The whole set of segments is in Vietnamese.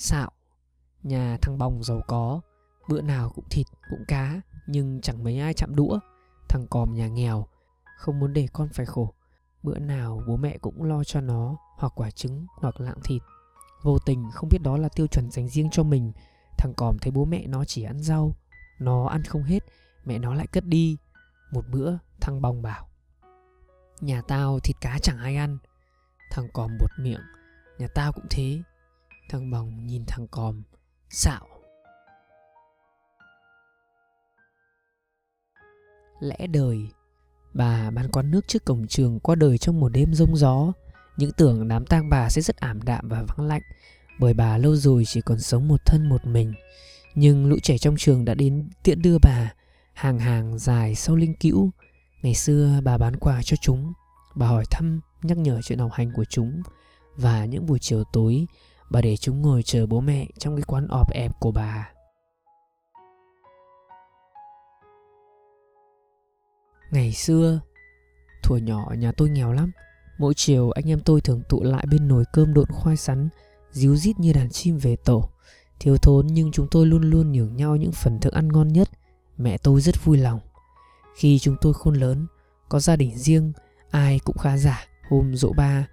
Xạo. Nhà thằng bòng giàu có, Bữa nào cũng thịt, cũng cá, Nhưng chẳng mấy ai chạm đũa. Thằng còm nhà nghèo, Không muốn để con phải khổ. Bữa nào bố mẹ cũng lo cho nó, Hoặc quả trứng, hoặc lạng thịt. Vô tình không biết đó là tiêu chuẩn dành riêng cho mình. Thằng còm thấy bố mẹ nó chỉ ăn rau, Nó ăn không hết, Mẹ nó lại cất đi. Một bữa, thằng bòng bảo, Nhà tao thịt cá chẳng ai ăn. Thằng còm buột miệng, Nhà tao cũng thế. Thằng bồng nhìn thằng còm Xạo. Lẽ đời Bà bán quán nước trước cổng trường qua đời trong một đêm rông gió. Những tưởng đám tang bà sẽ rất ảm đạm và vắng lạnh Bởi bà lâu rồi chỉ còn sống một thân một mình. Nhưng lũ trẻ trong trường đã đến tiễn đưa bà Hàng hàng dài sau linh cữu. Ngày xưa bà bán quà cho chúng Bà hỏi thăm, nhắc nhở chuyện học hành của chúng. Và những buổi chiều tối Bà để chúng ngồi chờ bố mẹ trong cái quán ọp ẹp của bà. Ngày xưa, Thuở nhỏ nhà tôi nghèo lắm. Mỗi chiều anh em tôi thường tụ lại bên nồi cơm độn khoai sắn, Díu dít như đàn chim về tổ. Thiếu thốn nhưng chúng tôi luôn luôn nhường nhau những phần thức ăn ngon nhất. Mẹ tôi rất vui lòng. Khi chúng tôi khôn lớn, Có gia đình riêng, Ai cũng khá giả. Hôm dỗ ba,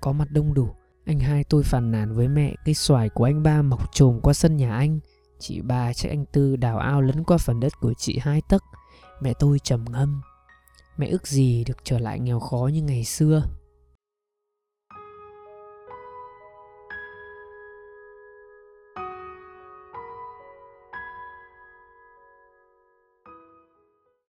Có mặt đông đủ. Anh hai tôi phàn nàn với mẹ Cây xoài của anh ba mọc trồm qua sân nhà anh. Chị ba trách anh Tư đào ao lấn qua phần đất của chị hai tấc. Mẹ tôi trầm ngâm. Mẹ ước gì được trở lại nghèo khó như ngày xưa.